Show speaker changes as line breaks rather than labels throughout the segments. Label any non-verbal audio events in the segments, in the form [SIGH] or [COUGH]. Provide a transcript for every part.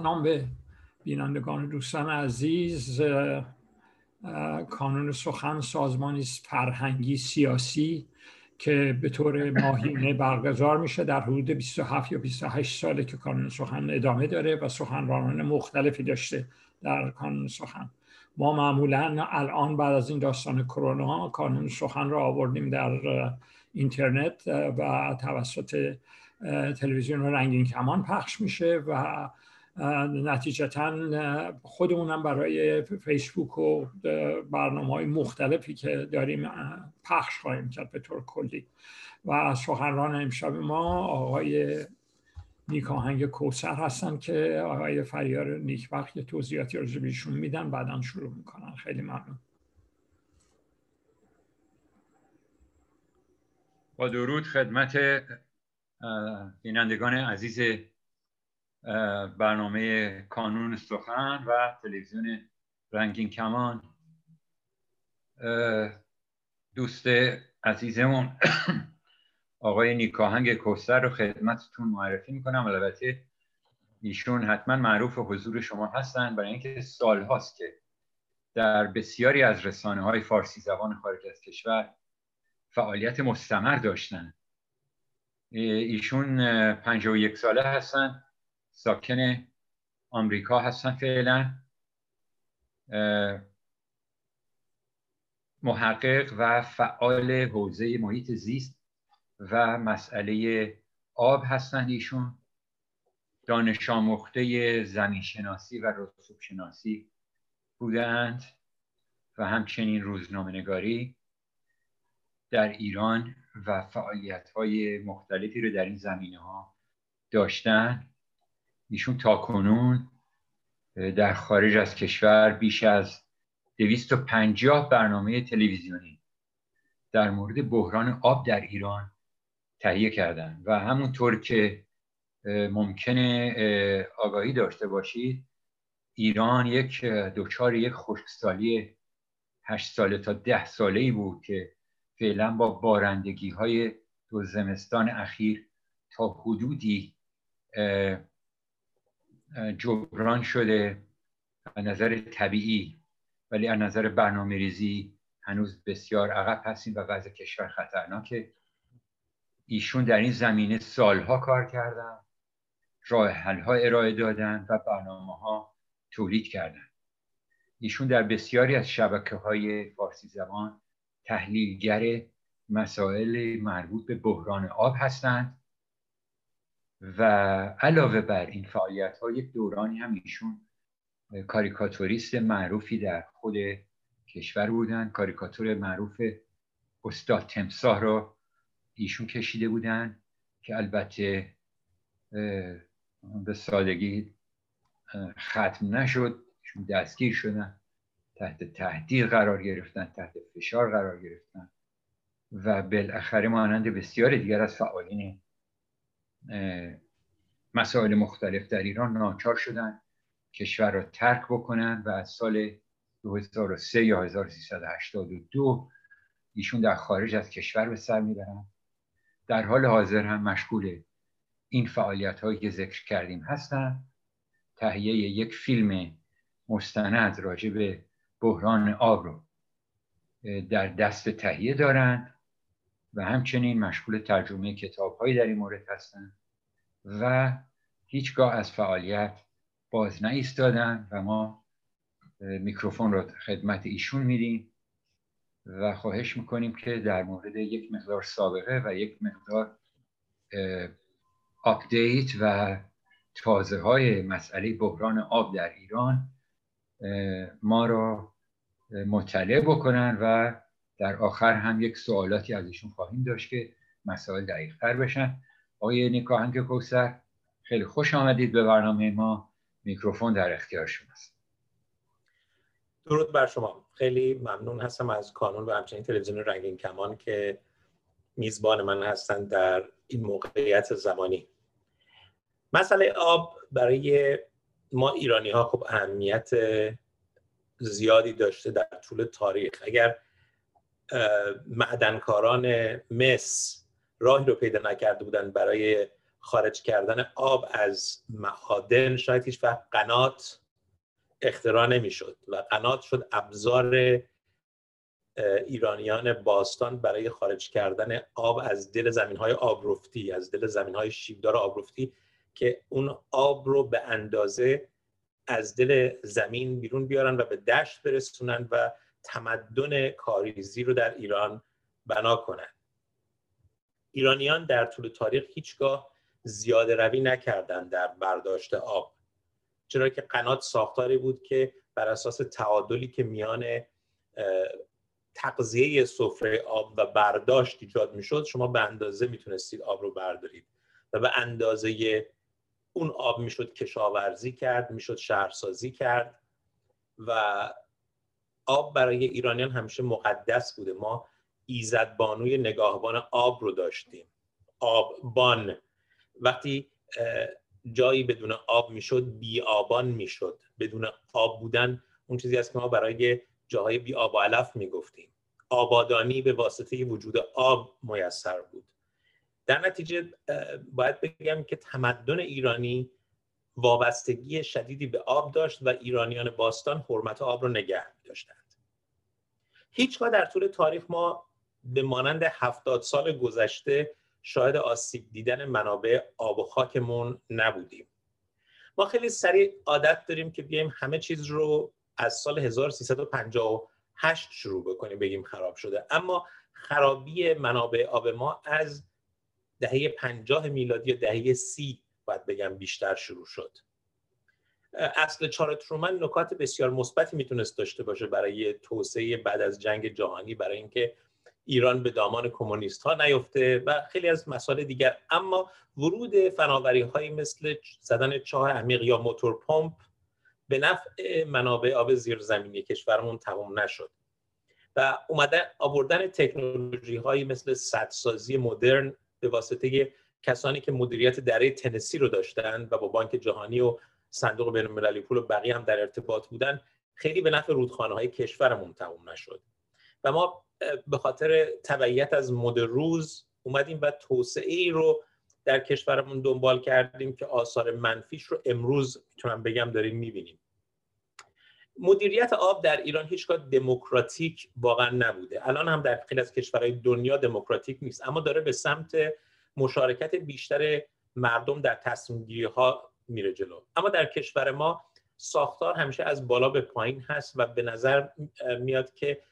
سلام به بینندگان دوستان عزیز کانون سخن سازمانی فرهنگی سیاسی که به طور ماهینه برگزار میشه در حدود 27 یا 28 ساله که کانون سخن ادامه داره و سخنرانان مختلفی داشته در کانون سخن. ما معمولا الان بعد از این داستان کرونا کانون سخن را آوردیم در اینترنت و توسط تلویزیون رنگین کمان پخش میشه و نتیجتا خودمونم برای فیسبوک و برنامه های مختلفی که داریم پخش خواهیم کرد به طور کلی. و سخنران امشب ما آقای نیکاهنگ کوسر هستن که آقای فریار نیکبخت یه توضیحاتی رو بیشون میدن بعدا شروع می‌کنن. خیلی ممنون.
با درود خدمت بینندگان عزیز برنامه کانون سخن و تلویزیون رنگین کمان. دوست عزیزمون [COUGHS] آقای نیکاهنگ کوستر رو خدمتتون معرفی می‌کنم. البته ایشون حتما معروف حضور شما هستن. برای اینکه سال هاست که در بسیاری از رسانه های فارسی زبان خارج از کشور فعالیت مستمر داشتن. ایشون یک ساله هستن. ساکن آمریکا هستن فعلا. محقق و فعال حوزه محیط زیست و مسئله آب هستند ایشون. دانش آموخته زمین شناسی و رسوب شناسی بودند و همچنین روزنامه نگاری در ایران و فعالیت های مختلفی رو در این زمینه ها داشتن. ایشون تا کنون در خارج از کشور بیش از 250 برنامه تلویزیونی در مورد بحران آب در ایران تهیه کردن و همونطور که ممکنه آگاهی داشته باشید ایران یک دوچار یک خشکسالی هشت ساله تا ده ساله ای بود که فعلا با بارندگی های دو زمستان اخیر تا حدودی جبران شده از نظر طبیعی ولی از نظر برنامه ریزی هنوز بسیار عقب هستیم و وضع کشور خطرناکه ایشون در این زمینه سالها کار کردن راه ها ارائه دادن و برنامه ها تولید کردن. ایشون در بسیاری از شبکه های فارسی زبان تحلیلگر مسائل مربوط به بحران آب هستند. و علاوه بر این فعالیت ها یک دورانی هم ایشون کاریکاتوریست معروفی در خود کشور بودن. کاریکاتور معروف استاد تمساه را ایشون کشیده بودن که البته به سادگی ختم نشد. ایشون دستگیر شدن تحت تهدید قرار گرفتن تحت فشار قرار گرفتن و بالاخره مانند بسیار دیگر از فعالین مسائل مختلف در ایران ناچار شدن کشور را ترک بکنن و از سال 2003 یا 1382 ایشون در خارج از کشور به سر می‌برن. در حال حاضر هم مشغول این فعالیت هایی که ذکر کردیم هستن. تهیه یک فیلم مستند راجع به بحران آب رو در دست تهیه دارند و همچنین مشغول ترجمه کتاب هایی در این مورد هستند و هیچگاه از فعالیت باز نایستادن و ما میکروفون رو خدمت ایشون میدیم و خواهش می‌کنیم که در مورد یک مقدار سابقه و یک مقدار update و تازه های مسئله بحران آب در ایران ما را مطلع بکنن و در آخر هم یک سوالاتی از ایشون خواهیم داشت که مسائل دقیق تر بشن. آقای نیک‌آهنگ کوثر خیلی خوش آمدید به برنامه ما. میکروفون در اختیار شماست
درود بر شما. خیلی ممنون هستم از کانون و همچنین تلویزیون رنگین کمان که میزبان من هستند در این موقعیت زمانی. مسئله آب برای ما ایرانی ها خب اهمیت زیادی داشته در طول تاریخ. اگر معدنکاران مس راهی رو پیدا نکرده بودن برای خارج کردن آب از معادن. شاید هیچ وقت قنات اختراع نمی‌شد و قنات شد ابزار ایرانیان باستان برای خارج کردن آب از دل زمین های آبرفتی از دل زمین های شیبدار آبرفتی که اون آب رو به اندازه از دل زمین بیرون بیارن و به دشت برسونن و تمدن کاریزی رو در ایران بنا کنن ایرانیان در طول تاریخ هیچگاه زیاده روی نکردن در برداشت آب چرا که قنات ساختاری بود که بر اساس تعادلی که میان تقضیه سفره آب و برداشت ایجاد می‌شد شما به اندازه می‌تونستید آب رو بردارید و به اندازه اون آب می‌شد کشاورزی کرد می‌شد شهرسازی کرد و آب برای ایرانیان همیشه مقدس بوده. ما ایزد بانوی نگاهبان آب رو داشتیم. آببان وقتی جایی بدون آب می‌شد بی آبان می‌شد. بدون آب بودن اون چیزی است که ما برای جاهای بی آب و علف می‌گفتیم. آبادانی به واسطه وجود آب میسر بود. در نتیجه باید بگم که تمدن ایرانی وابستگی شدیدی به آب داشت و ایرانیان باستان حرمت آب رو نگه داشتند. هیچگاه در طول تاریخ ما به مانند هفتاد سال گذشته شاهد آسیب دیدن منابع آب و خاکمون نبودیم. ما خیلی سریع عادت داریم که بیایم همه چیز رو از سال 1358 شروع بکنیم بگیم خراب شده. اما خرابی منابع آب ما از دهه 50 میلادی یا دهه سی باید بگم بیشتر شروع شد. اصل چار ترومن نکات بسیار مثبتی می‌تونست داشته باشه برای توسعه بعد از جنگ جهانی برای اینکه ایران به دامان کمونیست ها نیفته و خیلی از مسائل دیگر. اما ورود فناوری های مثل زدن چاه عمیق یا موتور پمپ به نفع منابع آب زیرزمینی کشورمون تمام نشد. و اومدن آوردن تکنولوژی هایی مثل سدسازی مدرن به واسطه کسانی که مدیریت دره تنسی رو داشتن و با بانک جهانی و صندوق بین المللی پول و بقیه هم در ارتباط بودن خیلی به نفع رودخانه های کشورمون تموم نشد. و ما به خاطر تبعیت از مد روز اومدیم و توسعه ای رو در کشورمون دنبال کردیم که آثار منفیش رو امروز می‌تونم بگم داریم می‌بینیم. مدیریت آب در ایران هیچگاه دموکراتیک واقعا نبوده. الان هم در خیلی از کشورهای دنیا دموکراتیک نیست اما داره به سمت مشارکت بیشتر مردم در تصمیم ها میره جلو. اما در کشور ما ساختار همیشه از بالا به پایین هست و به نظر میاد که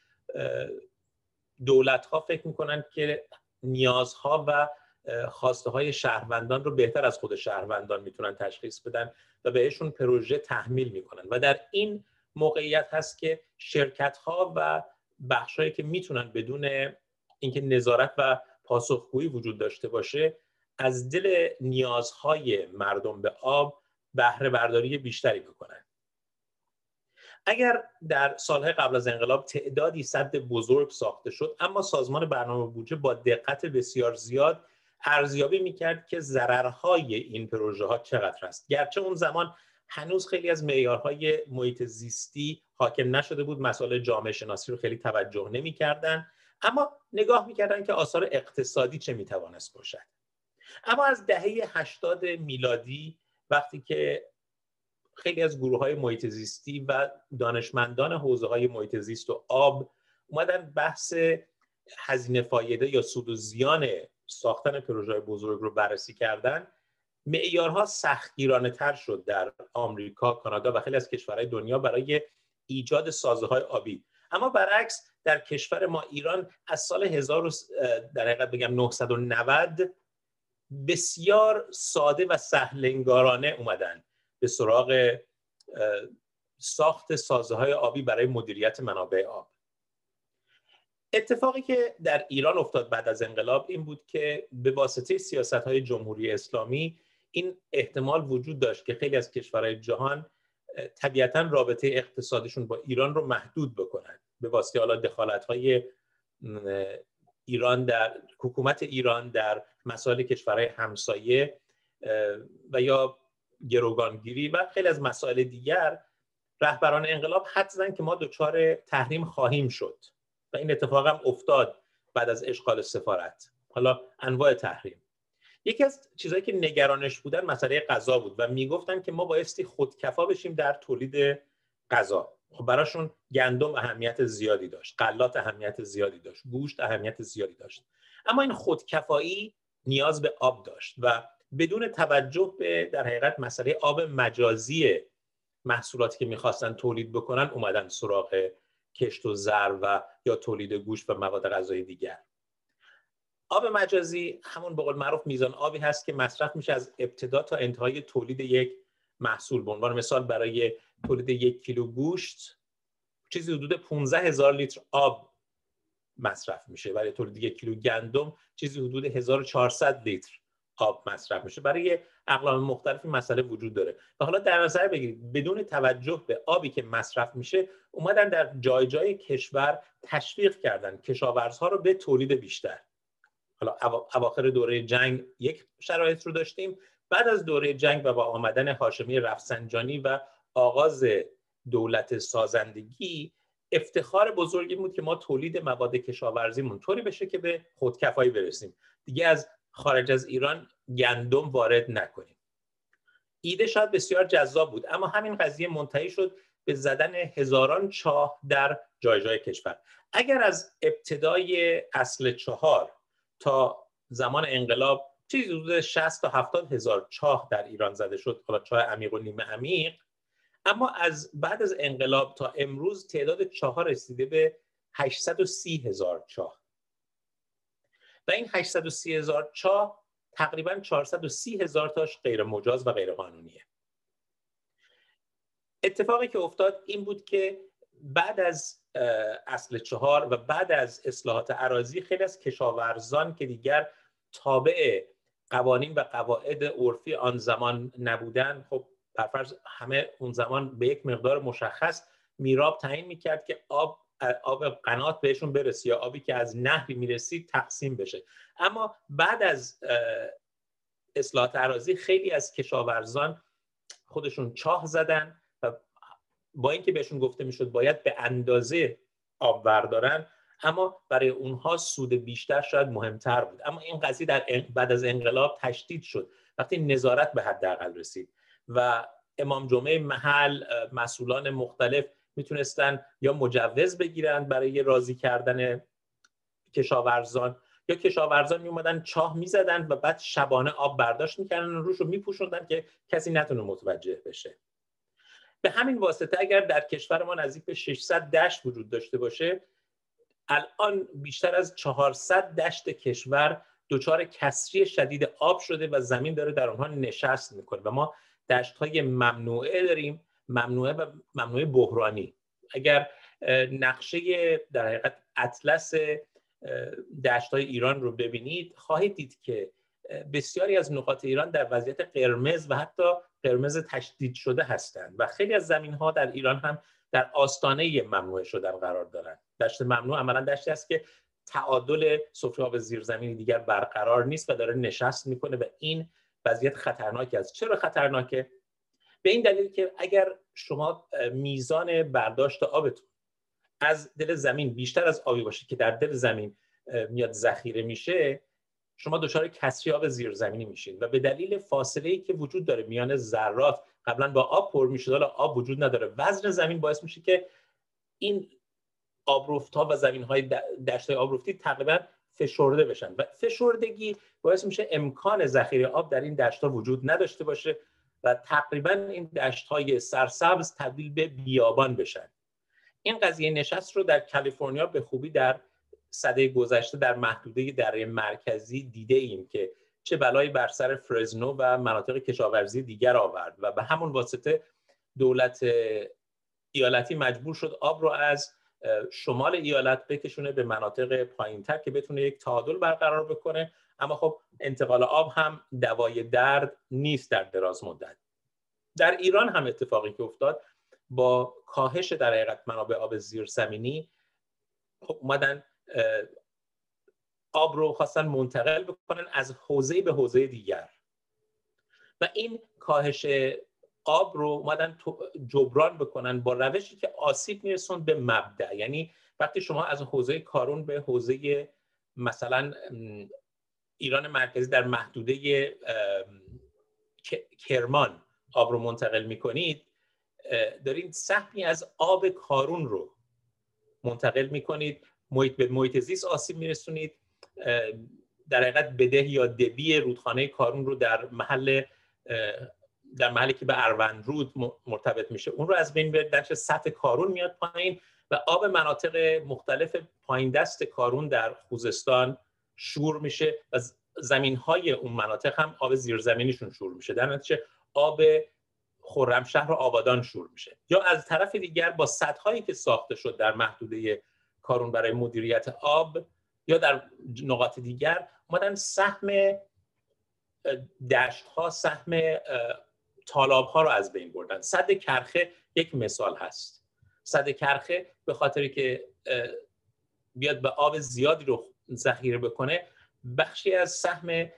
دولت ها فکر می‌کنن که نیازها و خواسته های شهروندان رو بهتر از خود شهروندان می‌تونن تشخیص بدن و بهشون پروژه تحمیل می‌کنن. و در این موقعیت هست که شرکت ها و بخشهایی که می‌تونن بدون اینکه نظارت و پاسخگویی وجود داشته باشه از دل نیازهای مردم به آب بهره برداری بیشتری بکنن. اگر در سالهای قبل از انقلاب تعدادی صد بزرگ ساخته شد اما سازمان برنامه بودجه با دقت بسیار زیاد ارزیابی می‌کرد که ضررهای این پروژه ها چقدر است. گرچه اون زمان هنوز خیلی از معیارهای محیط زیستی حاکم نشده بود مسائل جامعه شناسی رو خیلی توجه نمی‌کردن اما نگاه می‌کردن که آثار اقتصادی چه می‌توانست باشد. اما از دهه 80 میلادی وقتی که خیلی از گروه های محیط زیستی و دانشمندان حوزه های محیط زیست و آب اومدن بحث هزینه فایده یا سود و زیان ساختن پروژه بزرگ رو بررسی کردن. معیارها سختگیرانه تر شد در آمریکا، کانادا و خیلی از کشورهای دنیا برای ایجاد سازه های آبی. اما برعکس در کشور ما ایران از سال 1000 در حقیقت بگم 990 بسیار ساده و سهلنگارانه اومدن به سراغ ساخت سازه های آبی برای مدیریت منابع آب. اتفاقی که در ایران افتاد بعد از انقلاب این بود که به واسطه سیاست های جمهوری اسلامی این احتمال وجود داشت که خیلی از کشورهای جهان طبیعتا رابطه اقتصادشون با ایران رو محدود بکنن. به واسطه حالا دخالت های ایران در حکومت ایران در مسائل کشورهای همسایه و یا گروگانگیری و خیلی از مسائل دیگر رهبران انقلاب حد زدن که ما دچار تحریم خواهیم شد. و این اتفاق هم افتاد بعد از اشغال سفارت. حالا انواع تحریم. یکی از چیزهایی که نگرانش بودن مسئله غذا بود و می‌گفتن که ما بایستی خودکفا بشیم در تولید غذا. خب براشون گندم اهمیت زیادی داشت غلات اهمیت زیادی داشت گوشت اهمیت زیادی داشت. اما این خودکفایی نیاز به آب داشت و بدون توجه به در حقیقت مسئله آب مجازی محصولاتی که می‌خواستن تولید بکنن اومدن سراغ کشت و زر و یا تولید گوشت و مواد غذایی دیگر. آب مجازی همون به قول معروف میزان آبی هست که مصرف میشه از ابتدا تا انتهای تولید یک محصول. به عنوان مثال برای تولید یک کیلو گوشت چیزی حدود 15 هزار لیتر آب مصرف میشه. برای تولید یک کیلو گندم چیزی حدود 1400 لیتر آب مصرف میشه. برای اقلام مختلفی مسئله وجود داره. و حالا در نظر بگیرید بدون توجه به آبی که مصرف میشه اومدن در جای جای کشور تشویق کردن کشاورزها رو به تولید بیشتر. حالا اواخر دوره جنگ یک شرایط رو داشتیم. بعد از دوره جنگ و با آمدن هاشمی رفسنجانی و آغاز دولت سازندگی افتخار بزرگی بود که ما تولید مواد کشاورزیمون طوری بشه که به خودکفایی برسیم. دیگه از خارج از ایران گندم وارد نکنیم. ایده شاید بسیار جذاب بود اما همین قضیه منتهی شد به زدن هزاران چاه در جای جای کشور. اگر از ابتدای اصل چهار تا زمان انقلاب چیزی حدود 60 تا 70 هزار چاه در ایران زده شد حالا چاه عمیق و نیمه عمیق اما از بعد از انقلاب تا امروز تعداد چاه رسیده به 830 هزار چاه. و این 830 هزار چاه تقریبا 430 هزار تاش غیر مجاز و غیر قانونیه. اتفاقی که افتاد این بود که بعد از اصل چهار و بعد از اصلاحات عراضی خیلی از کشاورزان که دیگر تابع قوانین و قواعد عرفی آن زمان نبودن خب برفرض همه اون زمان به یک مقدار مشخص میراب تعیین می‌کرد که آب آب قنات بهشون برسه یا آبی که از نهری می‌رسید تقسیم بشه. اما بعد از اصلاحات عراضی خیلی از کشاورزان خودشون چاه زدن و با اینکه بهشون گفته می‌شد باید به اندازه آب بردارن اما برای اونها سود بیشتر شاید مهمتر بود. اما این قضیه در بعد از انقلاب تشدید شد. وقتی نظارت به حداقل رسید و امام جمعه محل مسئولان مختلف می‌تونستن یا مجوز بگیرند برای راضی کردن کشاورزان یا کشاورزان میومدن چاه می‌زدن و بعد شبانه آب برداشت می‌کردن و روش رو میپوشوندن که کسی نتونه متوجه بشه. به همین واسطه اگر در کشور ما نزدیک به 600 دشت وجود داشته باشه الان بیشتر از 400 دشت کشور دچار کسری شدید آب شده و زمین داره در آنها نشست می‌کنه و ما دشت های ممنوعه داریم ممنوعه و ممنوعه بحرانی. اگر نقشه در حقیقت اطلس دشت های ایران رو ببینید خواهید دید که بسیاری از نقاط ایران در وضعیت قرمز و حتی قرمز تشدید شده هستند و خیلی از زمین ها در ایران هم در آستانه ممنوع شدن قرار دارند دشت ممنوع عملا دشتی است که تعادل سفره آب زیرزمینی دیگر برقرار نیست و داره نشست می‌کنه و این وضعیت خطرناکی است. چرا خطرناکه؟ به این دلیل که اگر شما میزان برداشت آبتون از دل زمین بیشتر از آبی باشه که در دل زمین میاد ذخیره میشه شما دچار کسری آب زیرزمینی میشین و به دلیل فاصله ای که وجود داره میان ذرات قبلا با آب پر می‌شد حالا آب وجود نداره وزن زمین باعث میشه که این آبرفت ها و زمین های دشت های آبرفتی تقریبا فشرده بشن. و فشردگی باعث میشه امکان ذخیره آب در این دشت ها وجود نداشته باشه و تقریبا این دشت های سرسبز تبدیل به بیابان بشن. این قضیه نشست رو در کالیفرنیا به خوبی در صده گذشته در محدوده دره مرکزی دیده ایم که چه بلایی بر سر فرزنو و مناطق کشاورزی دیگر آورد و به همون واسطه دولت ایالتی مجبور شد آب رو از شمال ایالت بکشونه به مناطق پایینتر که بتونه یک تعادل برقرار بکنه. اما خب انتقال آب هم دوای درد نیست در دراز مدت. در ایران هم اتفاقی که افتاد با کاهش در حقیقت منابع آب زیرزمینی خب اومدن آب رو خواستن منتقل بکنن از حوزه به حوزه دیگر. و این کاهش آب رو اومدن جبران بکنن با روشی که آسیب میرسون به مبدع یعنی وقتی شما از حوزه کارون به حوزه مثلا ایران مرکزی در محدوده کرمان آب رو منتقل می‌کنید دارین سهمی از آب کارون رو منتقل می‌کنید. محیط به محیط زیست آسیب میرسونید. در حقیقت بده یا دبی رودخانه کارون رو در محل در محلی که به اروند رود مرتبط میشه. اون رو از بین برد در سطح کارون میاد پایین و آب مناطق مختلف پایین دست کارون در خوزستان شور میشه و زمین های اون مناطق هم آب زیرزمینیشون شور میشه. در نتیجه آب خرمشهر و آبادان شور میشه. یا از طرف دیگر با هایی که ساخته شد در محدوده کارون برای مدیریت آب یا در نقاط دیگر اومدن سهم دشت ها سهم تالاب ها رو از بین بردن. صد کرخه یک مثال هست. صد کرخه به خاطری که بیاد به آب زیادی رو ذخیره بکنه بخشی از سهم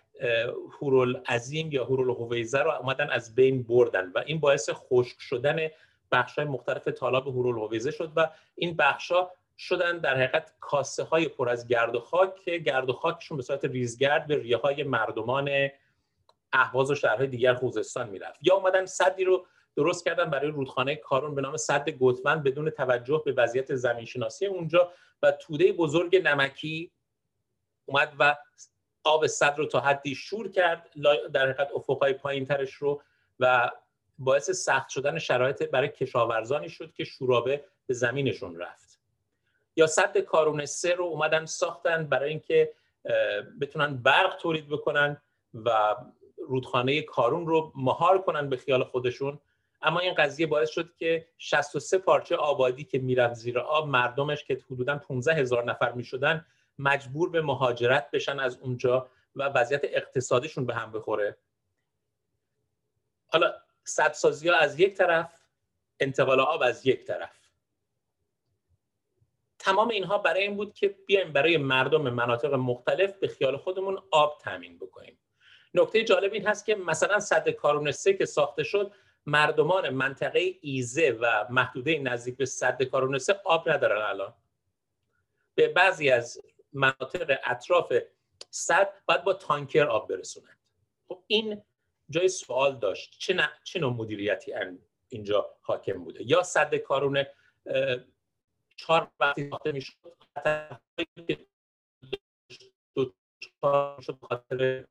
هورول عظیم یا هورول هویزه رو اومدن از بین بردن و این باعث خشک شدن بخش های مختلف طالاب هورول هویزه شد و این بخش ها شدن در حقیقت کاسه های پر از گرد و خاک که گرد و خاکشون به صورت ریزگرد به ریه های مردمان اهواز و شهرهای دیگر خوزستان می‌رفت. یا اومدن صدی رو درست کردن برای رودخانه کارون به نام صد گوتمن بدون توجه به وضعیت زمین شناسی اونجا و توده بزرگ نمکی اومد و آب صد رو تا حدی شور کرد. در حقیقت افقهای پایین ترش رو و باعث سخت شدن شرایط برای کشاورزانی شد که شورابه به زمینشون رفت. یا صد کارون سه رو اومدن ساختن برای اینکه بتونن برق تولید بکنن و رودخانه کارون رو مهار کنن به خیال خودشون. اما این قضیه باعث شد که 63 پارچه آبادی که می‌رفت زیر آب مردمش که حدودا 15 هزار نفر می‌شدن مجبور به مهاجرت بشن از اونجا و وضعیت اقتصادیشون به هم بخوره. حالا سدسازی ها از یک طرف انتقال آب از یک طرف. تمام اینها برای این بود که بیایم برای مردم مناطق مختلف به خیال خودمون آب تامین بکنیم. نکته جالب این هست که مثلا صد کارون سه که ساخته شد مردمان منطقه ایزه و محدوده نزدیک به صد کارون سه آب ندارن الان. به بعضی از مناطق اطراف صد باید با تانکر آب برسونند خب این جای سوال داشت چه, چه نوع مدیریتی اینجا حاکم بوده؟ یا صد کارون چهار وقتی ساخته می‌شد خاطر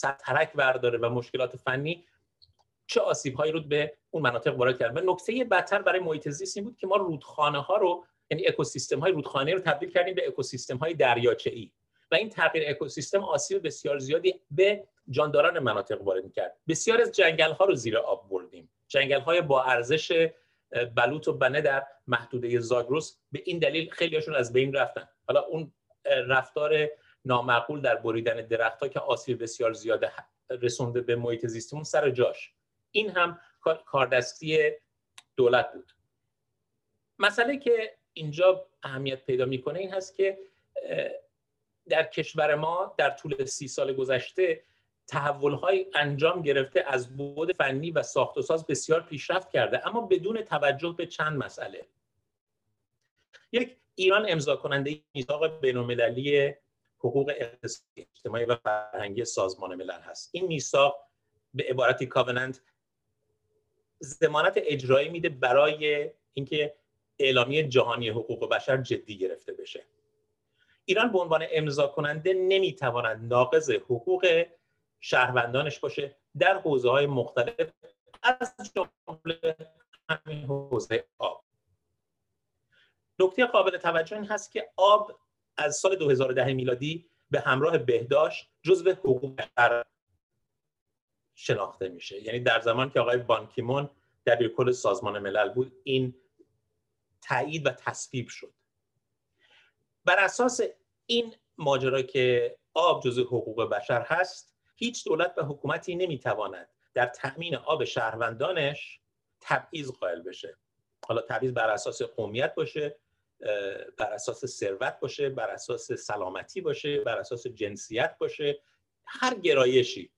ترک برداره و مشکلات فنی چه آسیب هایی رو به اون مناطق وارد کرد. و نکته بدتر برای محیط زیست این بود که ما رودخانه ها رو یعنی اکوسیستم های رودخانه رو تبدیل کردیم به اکوسیستم های دریاچه ای و این تغییر اکوسیستم آسیب بسیار زیادی به جانداران مناطق وارد کرد بسیار از جنگل ها رو زیر آب بردیم. جنگل های با ارزش بلوط و بنه در محدوده زاگرس به این دلیل خیلیشون از بین رفتن. حالا اون رفتار نامعقول در بریدن درخت ها که آسیب بسیار زیاده رسونده به محیط زیستمون سر جاش. این هم کاردستی دولت بود. مسئله که اینجا اهمیت پیدا می‌کنه این هست که در کشور ما در طول سی سال گذشته تحول های انجام گرفته از بود فنی و ساخت و ساز بسیار پیشرفت کرده. اما بدون توجه به چند مسئله. یک ایران امضا کننده میثاق بین‌المللی حقوق اقتصادی اجتماعی و فرهنگی سازمان ملل هست. این میثاق به عبارتی کاوننت زمانت اجرایی میده برای اینکه اعلامیه جهانی حقوق بشر جدی گرفته بشه. ایران به عنوان امضا کننده نمی‌تواند ناقض حقوق شهروندانش باشه. در حوزه های مختلف از جمله همین حوزه آب. نکته قابل توجه این هست که آب از سال 2010 میلادی به همراه بهداشت جزو حقوق بشر شناخته میشه. یعنی در زمان که آقای بانکیمون در کل سازمان ملل بود این تایید و تصویب شد. بر اساس این ماجرا که آب جزء حقوق بشر هست هیچ دولت و حکومتی نمی‌تواند در تأمین آب شهروندانش تبعیض قائل بشه. حالا تبعیض بر اساس قومیت باشه بر اساس ثروت باشه بر اساس سلامتی باشه بر اساس جنسیت باشه هر گرایشی.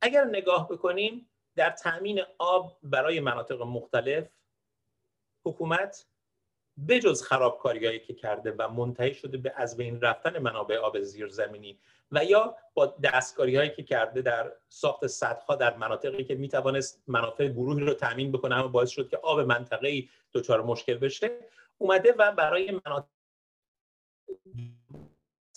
اگر نگاه بکنیم در تأمین آب برای مناطق مختلف حکومت بجز خرابکاریهایی که کرده و منتهی شده به از بین رفتن منابع آب زیرزمینی و یا با دستکاری هایی که کرده در ساخت سدها در مناطقی که می‌توانست منافع گروهی رو تامین بکنه اما باعث شد که آب منطقه دچار مشکل بشه اومده و برای مناطق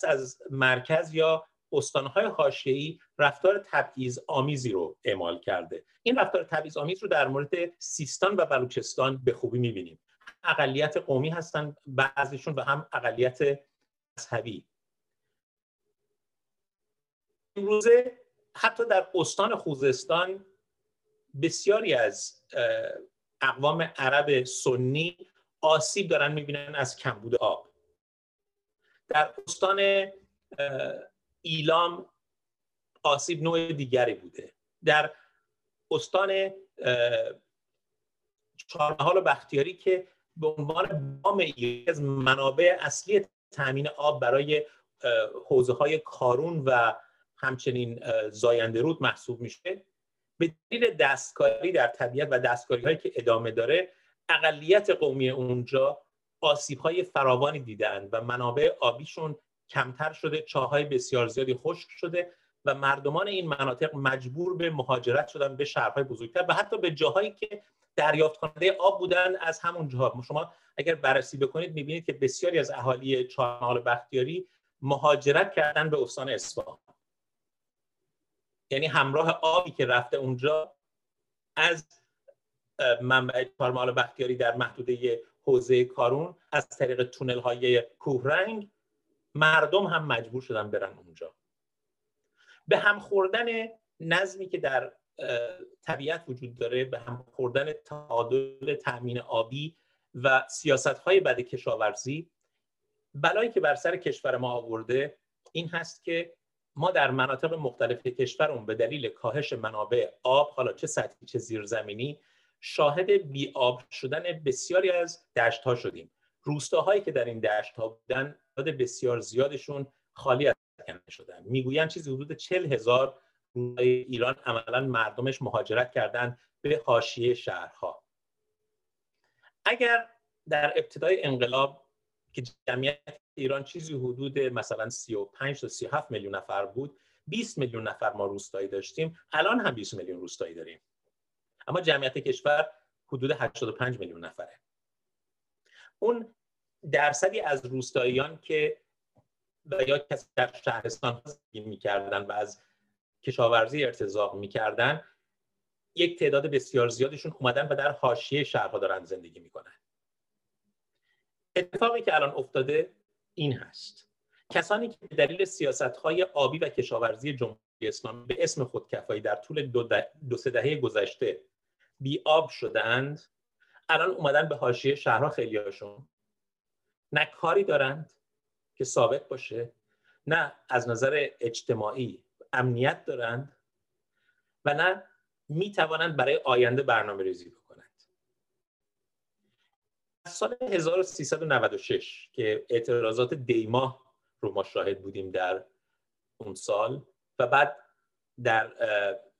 از مرکز یا استانهای حاشیه‌ای رفتار تبعیض آمیزی رو اعمال کرده. این رفتار تبعیض آمیز رو در مورد سیستان و بلوچستان به خوبی می‌بینیم. اقلیت قومی هستند بعضیشون و هم اقلیت مذهبی. امروزه حتی در استان خوزستان بسیاری از اقوام عرب سنی آسیب دارن می‌بینن از کمبود آب. در استان ایلام آسیب نوع دیگری بوده. در استان چهارمحال و بختیاری که به عنوان بام از منابع اصلی تامین آب برای حوزه های کارون و همچنین زاینده رود محسوب میشه. به دلیل دستکاری در طبیعت و دستکاری هایی که ادامه داره اقلیت قومی اونجا آسیب های فراوانی دیدن و منابع آبیشون کمتر شده چاهای بسیار زیادی خشک شده و مردمان این مناطق مجبور به مهاجرت شدن به شهرهای بزرگتر و حتی به جاهایی که دریافت کننده آب بودن از همون جاها. شما اگر بررسی بکنید می‌بینید که بسیاری از اهالی چهارمحال بختیاری مهاجرت کردن به استان اصفهان. یعنی همراه آبی که رفته اونجا از منبع چهارمحال بختیاری در محدوده حوزه کارون از طریق تونل های کوهرنگ مردم هم مجبور شدن برن اونجا. به هم خوردن نظمی که در طبیعت وجود داره به هم خوردن تعادل تأمین آبی و سیاست های بد کشاورزی بلایی که بر سر کشور ما آورده این هست که ما در مناطق مختلف کشورمون به دلیل کاهش منابع آب حالا چه سطحی چه زیرزمینی شاهد بی آب شدن بسیاری از دشت ها شدیم. روستاهایی که در این دشت ها بودن بسیار زیادشون خالی از کنه شدن. می‌گویند چیزی حدود چل هزار ایران عملا مردمش مهاجرت کردن به حاشیه شهرها. اگر در ابتدای انقلاب که جمعیت ایران چیزی حدود مثلا 35 تا 37 میلیون نفر بود 20 میلیون نفر ما روستایی داشتیم الان هم 20 میلیون روستایی داریم. اما جمعیت کشور حدود 85 میلیون نفره. اون درصدی از روستاییان که و یا کسی در شهرستان زندگی می‌کردن و از کشاورزی ارتزاق می‌کردن یک تعداد بسیار زیادشون اومدن و در حاشیه شهرها دارن زندگی می‌کنن. اتفاقی که الان افتاده این هست. کسانی که به دلیل سیاست های آبی و کشاورزی جمهوری اسلامی به اسم خودکفایی در طول دو, دو سه دهه گذشته بی آب شدند. الان اومدن به حاشیه شهرها خیلی هاشون. نه کاری دارند که ثابت باشه نه از نظر اجتماعی امنیت دارند و نه می توانند برای آینده برنامه ریزی بکنند. سال 1396 که اعتراضات دیما رو ما شاهد بودیم در اون سال و بعد در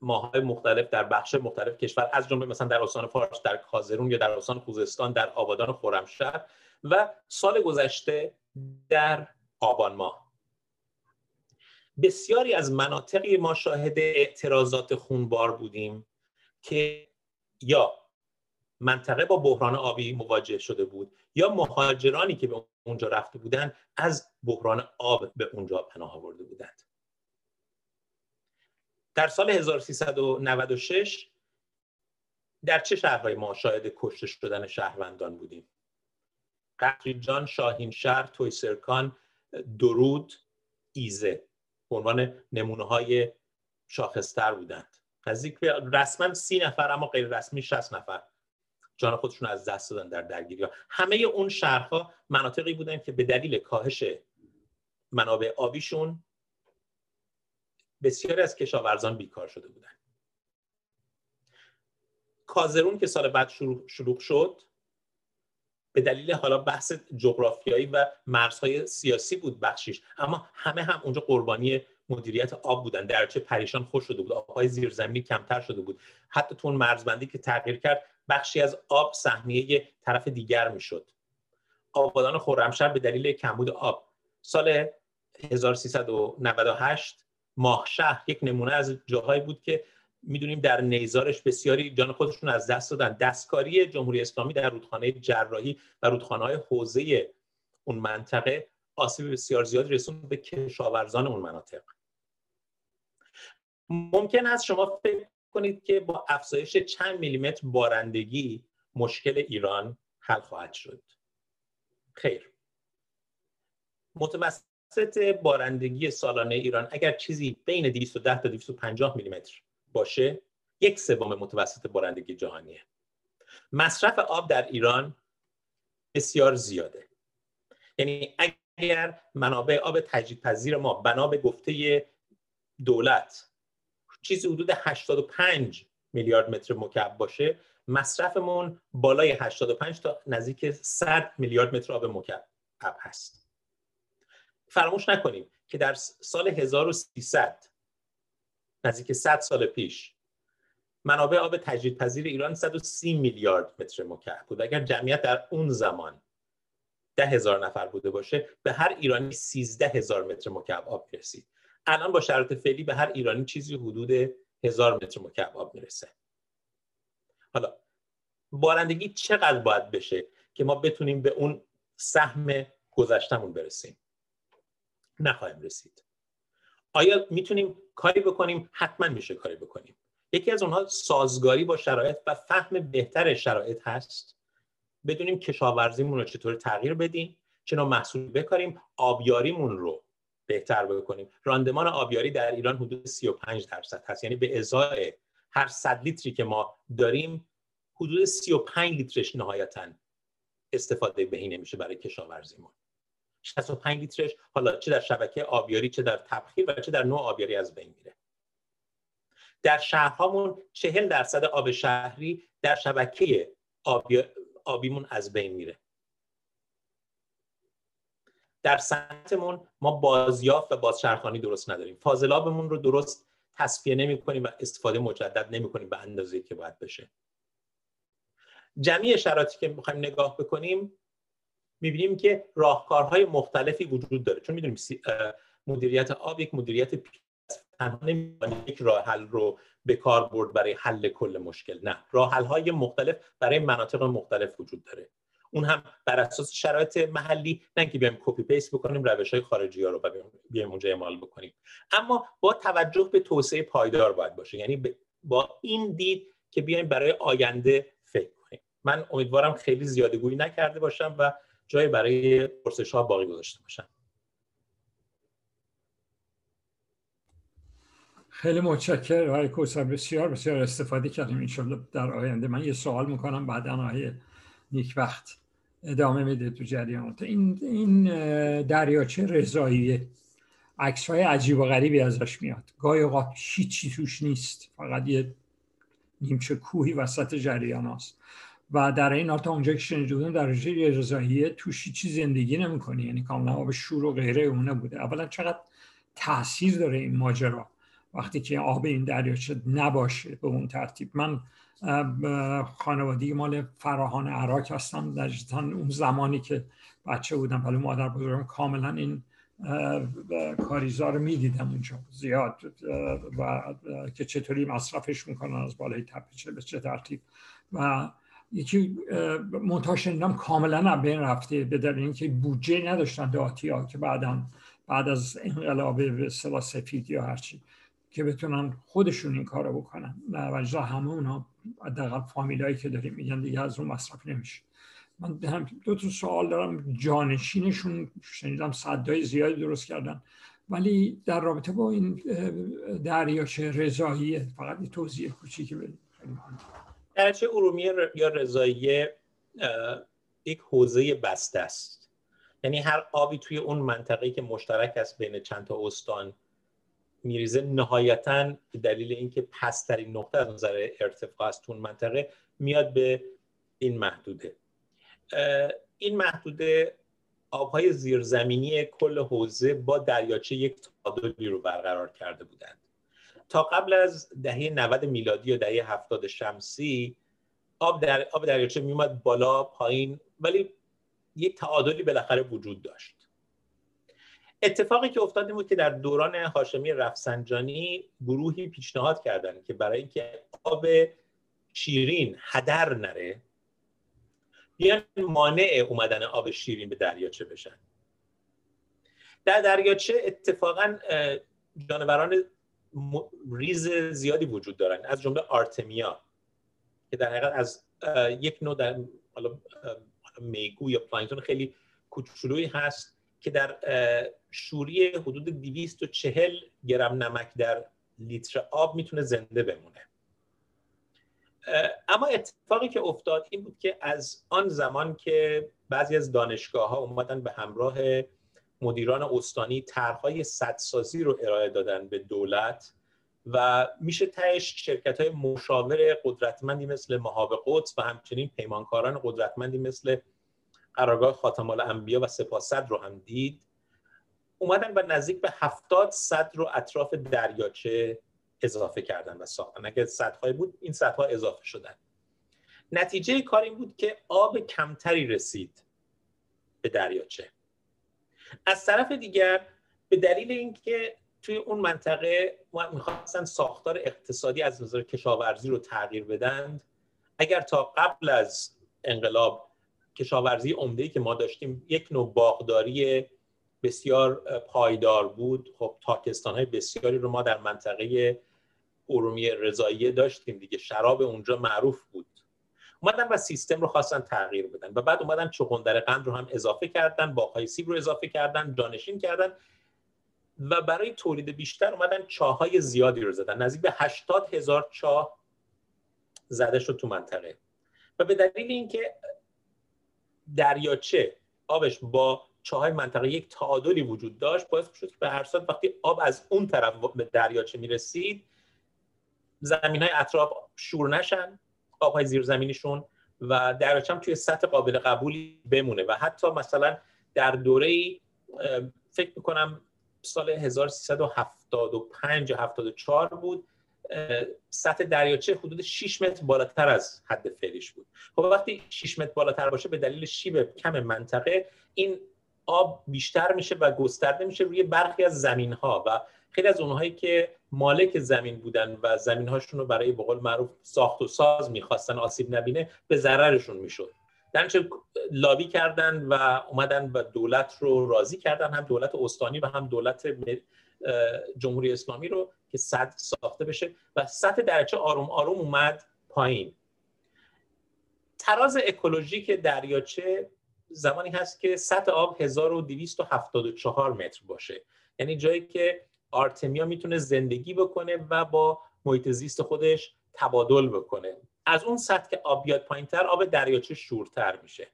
ماهای مختلف در بخش مختلف کشور از جمله مثلا در استان فارس در کازرون یا در استان خوزستان در آبادان خرمشهر و سال گذشته در آبان ماه. بسیاری از مناطقی ما شاهد اعتراضات خونبار بودیم که یا منطقه با بحران آبی مواجه شده بود یا مهاجرانی که به اونجا رفته بودند از بحران آب به اونجا پناه آورده بودند. در سال 1396 در چه شهرهای ما شاهد کشته شدن شهروندان بودیم؟ قطریجان شاهین شهر تویسرکان درود ایزه. عنوان نمونه های شاخصتر بودند. نزدیک رسما سی نفر اما غیر رسمی 60 نفر جان خودشون از دست دادن در درگیری. همه اون شهرها مناطقی بودن که به دلیل کاهش منابع آبیشون بسیاری از کشاورزان بیکار شده بودن کازرون که سال بعد شروع شد به دلیل حالا بحث جغرافیایی و مرزهای سیاسی بود بخشیش. اما همه هم اونجا قربانی مدیریت آب بودن. درچه پریشان خوش شده بود. آبهای زیرزمینی کمتر شده بود. حتی تو اون مرزبندی که تغییر کرد بخشی از آب سهمیه طرف دیگر می‌شد. آبادان خرمشهر به دلیل کمبود آب. سال 1398 ماه شهر یک نمونه از جاهایی بود که می‌دونیم در نیزارش بسیاری جان خودشون از دست دادن. دستکاری جمهوری اسلامی در رودخانه جراحی و رودخانه های حوزه اون منطقه آسیب بسیار زیاد رسون به کشاورزان اون مناطق. ممکن است شما فکر کنید که با افزایش چند میلیمتر بارندگی مشکل ایران حل خواهد شد. خیر. متوسط بارندگی سالانه ایران اگر چیزی بین 210 تا 250 میلیمتر باشه یک سوم متوسط بارندگی جهانیه. مصرف آب در ایران بسیار زیاده. یعنی اگر منابع آب تجدیدپذیر ما بنا به گفته دولت چیزی حدود 85 میلیارد متر مکعب باشه مصرفمون بالای 85 تا نزدیک 100 میلیارد متر آب مکعب هست. فراموش نکنیم که در سال 1300 نزدیک 100 سال پیش منابع آب تجدیدپذیر ایران 130 میلیارد متر مکعب بود. اگر جمعیت در اون زمان ده هزار نفر بوده باشه به هر ایرانی 13 هزار متر مکعب آب می‌رسید. الان با شرایط فعلی به هر ایرانی چیزی حدود هزار متر مکعب آب می‌رسه. حالا بارندگی چقدر باید بشه که ما بتونیم به اون سهم گذشتمون برسیم؟ نخواهیم رسید. آیا می‌تونیم کاری بکنیم؟ حتما میشه کاری بکنیم. یکی از اونها سازگاری با شرایط و فهم بهتر شرایط هست. بدونیم کشاورزیمون رو چطور تغییر بدیم چه نوع محصول بکاریم آبیاریمون رو بهتر بکنیم. راندمان آبیاری در ایران حدود 35 درصد هست. یعنی به ازای هر 100 لیتری که ما داریم حدود 35 لیترش نهایتا استفاده بهینه میشه برای کشاورزیمون. 65 لیترش حالا چه در شبکه آبیاری چه در تبخیر و چه در نوع آبیاری از بین میره. در شهرهامون 40 درصد آب شهری در شبکه آبی... آبیمون از بین میره. در صنعتمون ما بازیافت و بازچرخانی درست نداریم. فاضلابمون رو درست تصفیه نمی کنیم و استفاده مجدد نمی کنیم به اندازه که باید بشه. جمعی شرایطی که می‌خوایم نگاه بکنیم می‌بینیم که راهکارهای مختلفی وجود داره. چون می‌دونیم مدیریت آب یک مدیریت تنها یک راه حل رو به کار برد برای حل کل مشکل. نه. راه حل های مختلف برای مناطق مختلف وجود داره. اون هم بر اساس شرایط محلی نه که بیایم copy paste بکنیم روش های خارجی ها رو بیایم اونجا اعمال بکنیم. اما با توجه به توسعه پایدار باید باشه. یعنی با این دید که بیایم برای آینده فکر کنیم. من امیدوارم خیلی زیاده گویی نکرده باشم و جای برای پرسش ها باقی گذاشته باشم
خیلی متشکر آقای کوسر بسیار بسیار استفاده کردیم این در آینده. من یه سوال می‌کنم بعدا آقای نیک وقت ادامه میده تو جریانات این این دریاچه رضاییه. عکس های عجیب و غریبی ازش میاد. گاهی اوقات هیچی توش نیست. فقط یه نیمچه کوهی وسط جریان هست و در این تا اونجا که شنیده بودم در رضاییه توش هیچی زندگی نمی‌کنی. یعنی کاملا آب شور و غیره اونه بوده. اولا چقدر تاثیر داره این ماجرا. وقتی که آب این دریاچه نباشه به اون ترتیب. من خانوادگی مال فراهان عراق هستم. در اون زمانی که بچه بودم ولی مادر بزرگم کاملا این کاریزا رو می‌دیدم اونجا. زیاد و که چطوری مصرفش می‌کنن از بالای تپه به چه ترتیب. و یکی منتها شنیدم کاملا بین رفته به دلیل اینکه بودجه نداشتن دهاتی ها که بعدا بعد از انقلاب به سفید یا هرچی که بتونن خودشون این کارو بکنن. و همه اونا حداقل فامیلایی که داریم میگن دیگه از اون مصرف نمیشه. من دو تا سوال دارم. جانشینشون شنیدم صدای زیادی درست کردن. ولی در رابطه با این دریاچه رضاییه فقط یه توضیح کوچیکی بدید
دریاچه ارومیه یا رضاییه یک حوزه بسته است. یعنی هر آبی توی اون منطقه‌ای که مشترک است بین چند تا استان میریزه نهایتا به دلیل اینکه پسترین نقطه از نظر ارتفاع است اون منطقه میاد به این محدوده. این محدوده آبهای زیرزمینی کل حوزه با دریاچه یک تعادلی رو برقرار کرده بودند تا قبل از دهه 90 میلادی یا دهه 70 شمسی آب در آب دریاچه میومد بالا پایین ولی یک تعادلی بالاخره وجود داشت. اتفاقی که افتاد این بود که در دوران هاشمی رفسنجانی گروهی پیشنهاد کردند که برای اینکه آب شیرین هدر نره بیان مانع اومدن آب شیرین به دریاچه بشن. در دریاچه اتفاقا جانوران ریز زیادی وجود دارن. از جمله آرتمیا که در حقیقت از یک نوع در میگو یا پلانکتون خیلی کوچولویی هست که در شوری حدود 240 گرم نمک در لیتر آب می‌تونه زنده بمونه. اما اتفاقی که افتاد این بود که از آن زمان که بعضی از دانشگاه ها اومدن به همراه مدیران استانی طرحهای سدسازی رو ارائه دادن به دولت و میشه تهش شرکت های مشاور قدرتمندی مثل مهاب قدس و همچنین پیمانکاران قدرتمندی مثل قرارگاه خاتم الانبیا و سپاسد رو هم دید. اومدن و نزدیک به هفتاد صد رو اطراف دریاچه اضافه کردن و ساختن. اگر صدهای بود این صدها اضافه شدن. نتیجه کار این بود که آب کمتری رسید به دریاچه. از طرف دیگر به دلیل اینکه توی اون منطقه می‌خواستن ساختار اقتصادی از نظر کشاورزی رو تغییر بدن اگر تا قبل از انقلاب کشاورزی عمده که ما داشتیم یک نوع باغداری بسیار پایدار بود خب تاکستان های بسیاری رو ما در منطقه ارومیه رضاییه داشتیم دیگه شراب اونجا معروف بود. اومدن و سیستم رو خواستن تغییر بدن و بعد اومدن چغندر قند رو هم اضافه کردن باغهای سیب رو اضافه کردن جانشین کردن و برای تولید بیشتر اومدن چاهای زیادی رو زدن. نزدیک به 80 هزار چاه زده شد تو منطقه. و به دلیل اینکه دریاچه آبش با چاهای منطقه یک تعادلی وجود داشت باعث شد که به هر صورت وقتی آب از اون طرف به دریاچه می‌رسید زمین های اطراف شور نشن. آبهای زیرزمینیشون و دریاچه هم توی سطح قابل قبولی بمونه و حتی مثلا در دوره فکر می‌کنم سال 1375 74 بود سطح دریاچه حدود 6 متر بالاتر از حد فعلیش بود. خب وقتی 6 متر بالاتر باشه به دلیل شیب کم منطقه این آب بیشتر میشه و گسترده میشه روی برخی از زمین ها و خیلی از اونهایی که مالک زمین بودن و زمین هاشون رو برای بقول معروف ساخت و ساز می‌خواستن آسیب نبینه به ضررشون می‌شد. درنچه لابی کردن و اومدن و دولت رو راضی کردن هم دولت استانی و هم دولت جمهوری اسلامی رو که صد ساخته بشه و سطح درچه آروم آروم اومد پایین. تراز اکولوژیک دریاچه زمانی هست که سطح آب 1274 متر باشه. یعنی جایی که آرتمیا می‌تونه زندگی بکنه و با محیط زیست خودش تبادل بکنه. از اون سطح که آب بیاد پایینتر آب دریاچه شورتر میشه.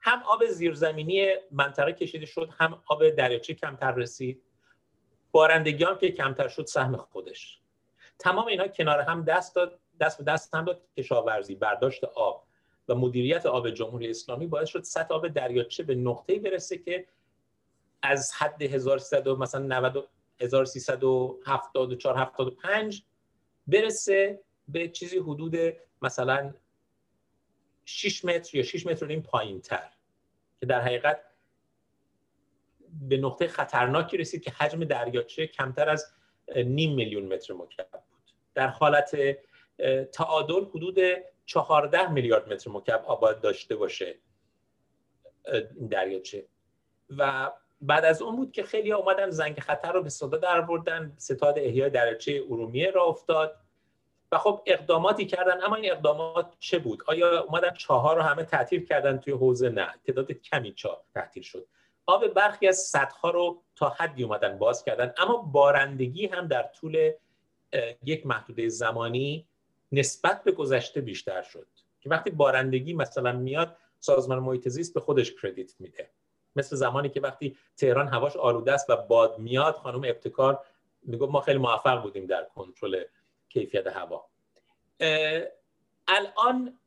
هم آب زیرزمینی منطقه کشیده شد هم آب دریاچه کمتر رسید. بارندگی هم که کمتر شد سهم خودش. تمام اینها کنار هم دست داد دست به دست هم داد کشاورزی برداشت آب و مدیریت آب جمهوری اسلامی باعث شد سطح آب دریاچه به نقطه‌ای برسه که از حد 1300 مثلا 90 1374 75 برسه به چیزی حدود مثلا 6 متر یا 6 متر این پایین تر که در حقیقت به نقطه خطرناکی رسید که حجم دریاچه کمتر از نیم میلیون متر مکعب بود. در حالت تعادل حدود 14 میلیارد متر مکعب آباد داشته باشه این دریاچه. و بعد از اون بود که خیلی اومدن زنگ خطر رو به صدا در بردن ستاد احیای دریاچه ارومیه را افتاد و خب اقداماتی کردن. اما این اقدامات چه بود؟ آیا اومدن چاها رو همه تعطیل کردن توی حوزه؟ نه تعداد کمی چاه تعطیل شد. آب برخی از سدها رو تا حدی اومدن باز کردن. اما بارندگی هم در طول یک محدوده زمانی نسبت به گذشته بیشتر شد. که وقتی بارندگی مثلا میاد سازمان محیط زیست به خودش کردیت میده. مثل زمانی که وقتی تهران هواش آلوده است و باد میاد خانم ابتکار میگه ما خیلی موفق بودیم در کنترل کیفیت هوا. الان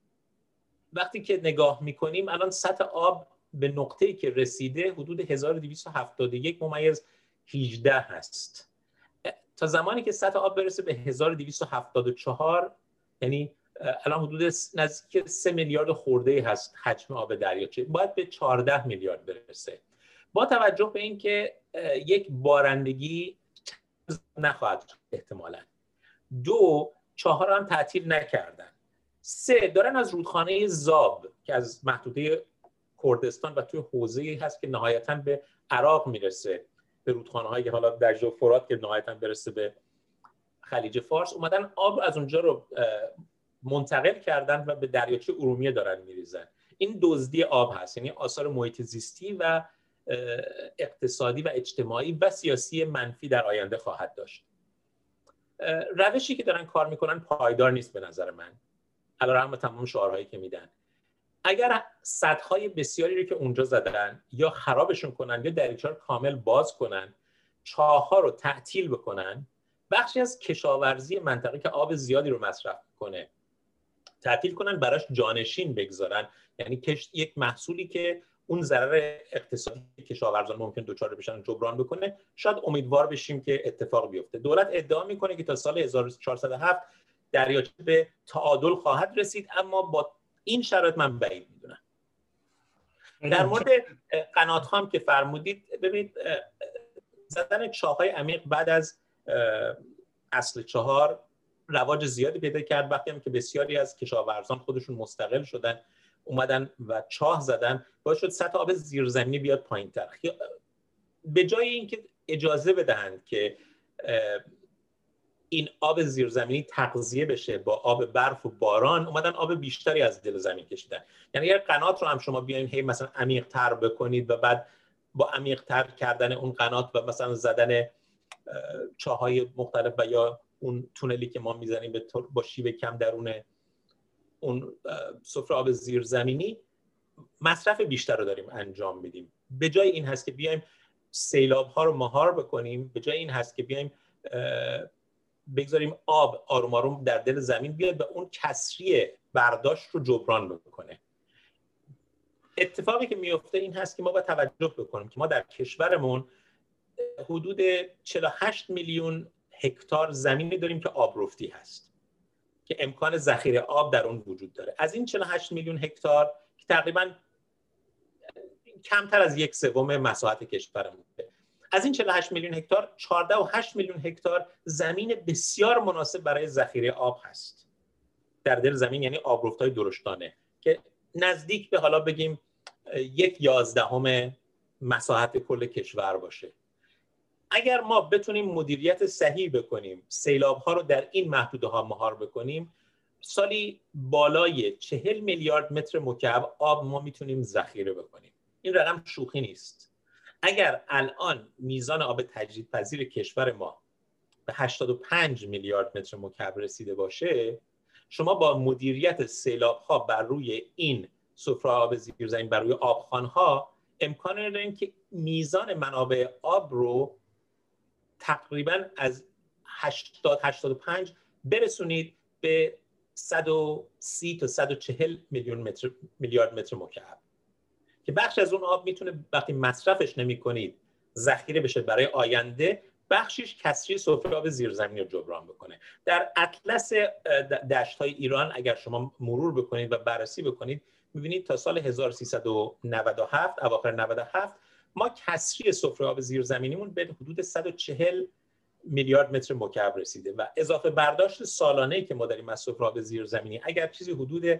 وقتی که نگاه می‌کنیم الان سطح آب به نقطه‌ای که رسیده حدود 1271 ممیز 18 هست. تا زمانی که سطح آب برسه به 1274 یعنی الان حدود نزدیک سه میلیارد خورده هست حجم آب دریاچه. باید به 14 میلیارد برسه. با توجه به اینکه یک بارندگی نخواهد احتمالا. دو چهار هم تعطیل نکردن. سه دارن از رودخانه زاب که از محدوده کردستان و توی حوزه هست که نهایتا به عراق می‌رسه به رودخانه هایی حالا در فرات که نهایتا برسه به خلیج فارس اومدن آب از اونجا رو منتقل کردن و به دریاچه ارومیه دارن میریزن. این دزدی آب هست یعنی آثار محیط زیستی و اقتصادی و اجتماعی و سیاسی منفی در آینده خواهد داشت. روشی که دارن کار می‌کنن پایدار نیست به نظر من. علیرغم تمام شعارهایی که میدن. اگر سدهای بسیاری رو که اونجا زدن یا خرابشون کنن یا دریچه کامل باز کنن چاهها رو تعطیل بکنن بخشی از کشاورزی منطقه که آب زیادی رو مصرف کنه تعطیل کنن براش جانشین بگذارن. یعنی کشت یک محصولی که اون ضرر اقتصادی کشاورزان ممکن دچار بشن جبران بکنه شاید امیدوار بشیم که اتفاق بیفته. دولت ادعا می‌کنه که تا سال 1407 دریاچه به تعادل خواهد رسید اما با این شرایط من بعید می‌دونم. در مورد قنات هم که فرمودید ببینید زدن چاهای عمیق بعد از اصل چهار رواج زیادی پیدا کرد. وقتی هم که بسیاری از کشاورزان خودشون مستقل شدن اومدن و چاه زدن باعث شد سطح آب زیرزمینی بیاد پایین تر به جای اینکه اجازه بدهند که این آب زیرزمینی تغذیه بشه با آب برف و باران اومدن آب بیشتری از دل زمین کشیدن. یعنی اگر قنات رو هم شما بیاین هی مثلا عمیق تر بکنید و بعد با عمیق تر کردن اون قنات و مثلا زدن چاهای مختلف و یا اون تونلی که ما می‌زنیم با شیب کم درون اون سفره آب زیرزمینی مصرف بیشتر رو داریم انجام میدیم. به جای این هست که بیایم سیلاب ها رو مهار بکنیم به جای این هست که بیایم بگذاریم آب آروم آروم در دل زمین بیاد و اون کسری برداشت رو جبران بکنه. اتفاقی که میفته این هست که ما باید توجه بکنیم که ما در کشورمون حدود 48 میلیون هکتار زمینی داریم که آبرفتی هست که امکان ذخیره آب در اون وجود داره. از این 48 میلیون هکتار که تقریبا کمتر از یک سوم مساحت کشورمون از این 48 میلیون هکتار 14 و 8 میلیون هکتار زمین بسیار مناسب برای ذخیره آب هست. در دل زمین یعنی های درشتانه که نزدیک به حالا بگیم یک یازدهم مساحت کل کشور باشه. اگر ما بتونیم مدیریت صحیح بکنیم سیلاب ها رو در این محدوده ها مهار بکنیم سالی بالای چهل میلیارد متر مکعب آب ما می‌تونیم ذخیره بکنیم. این رقم شوخی نیست. اگر الان میزان آب تجدید پذیر کشور ما به 85 میلیارد متر مکعب رسیده باشه شما با مدیریت سیلاب ها بر روی این سفره آب زیرزمین بر روی آبخان ها امکان داریم که میزان منابع آب رو تقریبا از 80 85 برسونید به 130 تا 140 میلیون متر میلیارد متر مکعب که بخش از اون آب می‌تونه وقتی مصرفش نمی کنید ذخیره بشه برای آینده بخشیش کسری سفره آب زیرزمینی رو جبران بکنه. در اطلس دشت های ایران اگر شما مرور بکنید و بررسی بکنید می‌بینید تا سال 1397 اواخر 97 ما کسری سفره آب زیرزمینیمون به حدود 140 میلیارد متر مکعب رسیده و اضافه برداشت سالانه که ما داریم از سفره آب زیرزمینی اگر چیزی حدود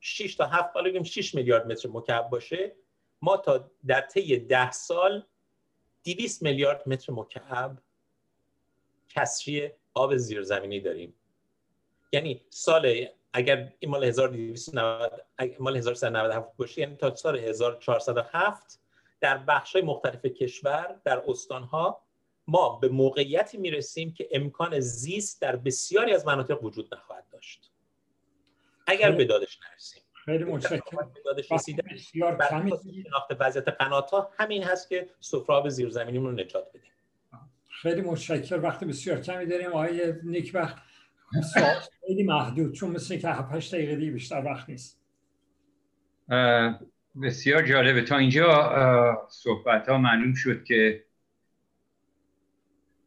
6 تا 7 حالا 6 میلیارد متر مکعب باشه ما تا در طی 10 سال 200 میلیارد متر مکعب کسری آب زیرزمینی داریم. یعنی سال اگر این مال 1290 مال 1397 باشه یعنی تا سال 1407 در بخش های مختلف کشور در استانها ما به موقعیتی می‌رسیم که امکان زیست در بسیاری از مناطق وجود نخواهد داشت. اگر به دادش نرسیم.
خیلی متشکرم.
بسیار شناخت وضعیت قنات ها همین هست که سفراب زیرزمینی رو نجات بدیم.
خیلی متشکر وقت بسیار کمی داریم. آقای نیک خیلی محدود چون مثل که 7 دقیقه دیگه بیشتر وقت نیست.
بسیار جالبه. تا اینجا صحبت ها معلوم شد که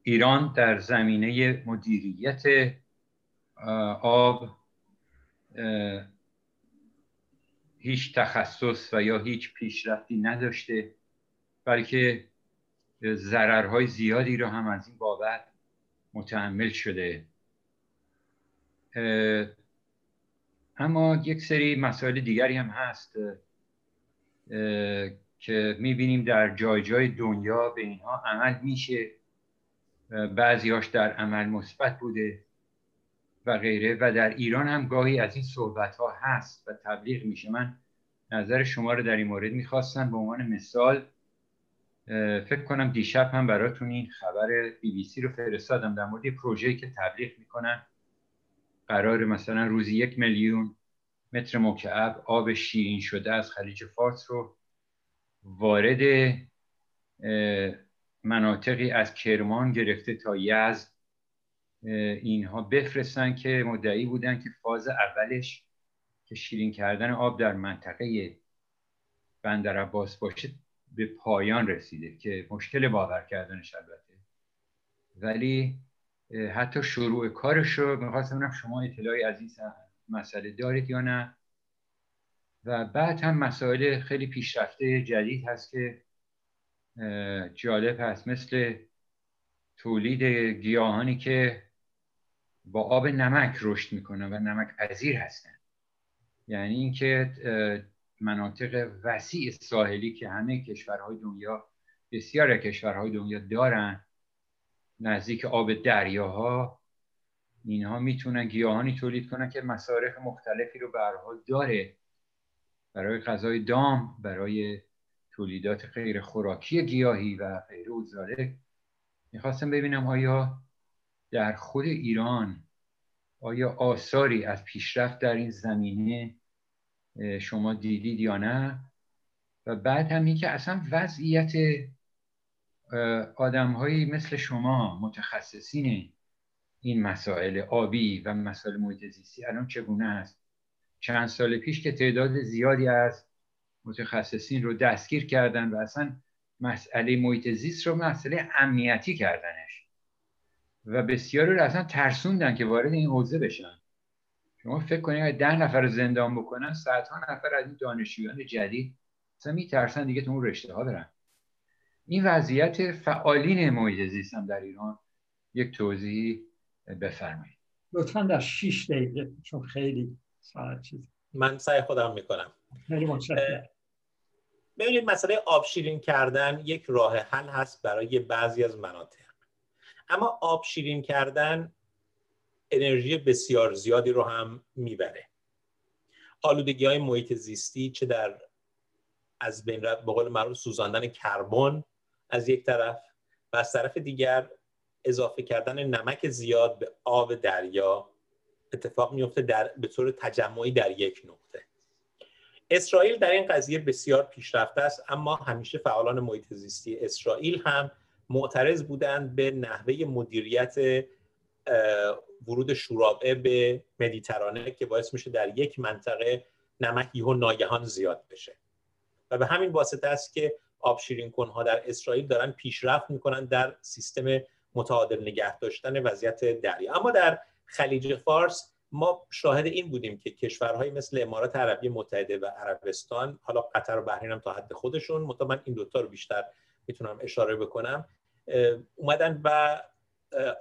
ایران در زمینه مدیریت آب هیچ تخصص و یا هیچ پیشرفتی نداشته بلکه ضررهای زیادی رو هم از این بابت متحمل شده. اما یک سری مسائل دیگری هم هست. که می‌بینیم در جای جای دنیا به اینها عمل میشه. بعضیاش در عمل مثبت بوده و غیره. و در ایران هم گاهی از این صحبت ها هست و تبلیغ میشه. من نظر شما رو در این مورد می‌خواستم. به عنوان مثال فکر کنم دیشب هم براتون این خبر بی بی سی رو فرستادم. در مورد پروژه‌ای که تبلیغ می‌کنن. قرار مثلا روزی یک میلیون متر مکعب آب شیرین شده از خلیج فارس رو وارد مناطقی از کرمان گرفته تا یزد. اینها بفرستن که مدعی بودن که فاز اولش که شیرین کردن آب در منطقه بندر عباس باشه به پایان رسیده که مشکل باور کردنش البته. ولی حتی شروع کارش رو می‌خواستم شما اطلاعی از این مسئله دارید یا نه. و بعد هم مسائل خیلی پیشرفته جدید هست که جالب هست. مثل تولید گیاهانی که با آب نمک رشد می‌کنن و نمک پذیر هستن. یعنی اینکه مناطق وسیع ساحلی که همه کشورهای دنیا بسیار کشورهای دنیا دارن نزدیک آب دریاها اینها می‌تونن گیاهانی تولید کنن که مصارف مختلفی رو به داره. برای غذای دام برای تولیدات غیر خوراکی گیاهی و غیره و می‌خواستم ببینم آیا در خود ایران آیا آثاری از پیشرفت در این زمینه شما دیدید یا نه؟ و بعد هم که اصلا وضعیت آدمهایی مثل شما متخصصین این مسائل آبی و مسائل محیط زیستی الان چگونه است؟ چند سال پیش که تعداد زیادی از متخصصین رو دستگیر کردن و اصلا مسئله محیط زیست رو مسئله امنیتی کردنش. و بسیاری رو اصلا ترسوندن که وارد این حوزه بشن. شما فکر کنید ده نفر رو زندان بکنن صدها نفر از این دانشجویان جدید اصلا میترسن دیگه تو اون رشته ها برن. این وضعیت فعالین محیط زیست هم در ایران یک توضیحی بفرمایید.
لطفا در 6 دقیقه چون خیلی ساعت چیز.
من سعی خودم می‌کنم. خیلی متشکرم. ببینید مسئله آب شیرین کردن یک راه حل هست برای بعضی از مناطق. اما آب شیرین کردن انرژی بسیار زیادی رو هم می‌بره. آلودگی های محیط زیستی چه در از بین به قول معروف سوزاندن کربن از یک طرف و از طرف دیگر اضافه کردن نمک زیاد به آب دریا اتفاق میفته در به طور تجمعی در یک نقطه. اسرائیل در این قضیه بسیار پیشرفته است اما همیشه فعالان محیط زیستی اسرائیل هم معترض بودند به نحوه مدیریت ورود شورابه به مدیترانه که باعث میشه در یک منطقه نمک یهو ناگهان زیاد بشه. و به همین واسطه است که آب شیرین کنها در اسرائیل دارن پیشرفت می‌کنن در سیستم متعادل نگه داشتن وضعیت دریا. اما در خلیج فارس ما شاهد این بودیم که کشورهایی مثل امارات عربی متحده و عربستان حالا قطر و بحرین هم تا حد خودشون مطمئن این دوتا رو بیشتر می‌تونم اشاره بکنم اومدن و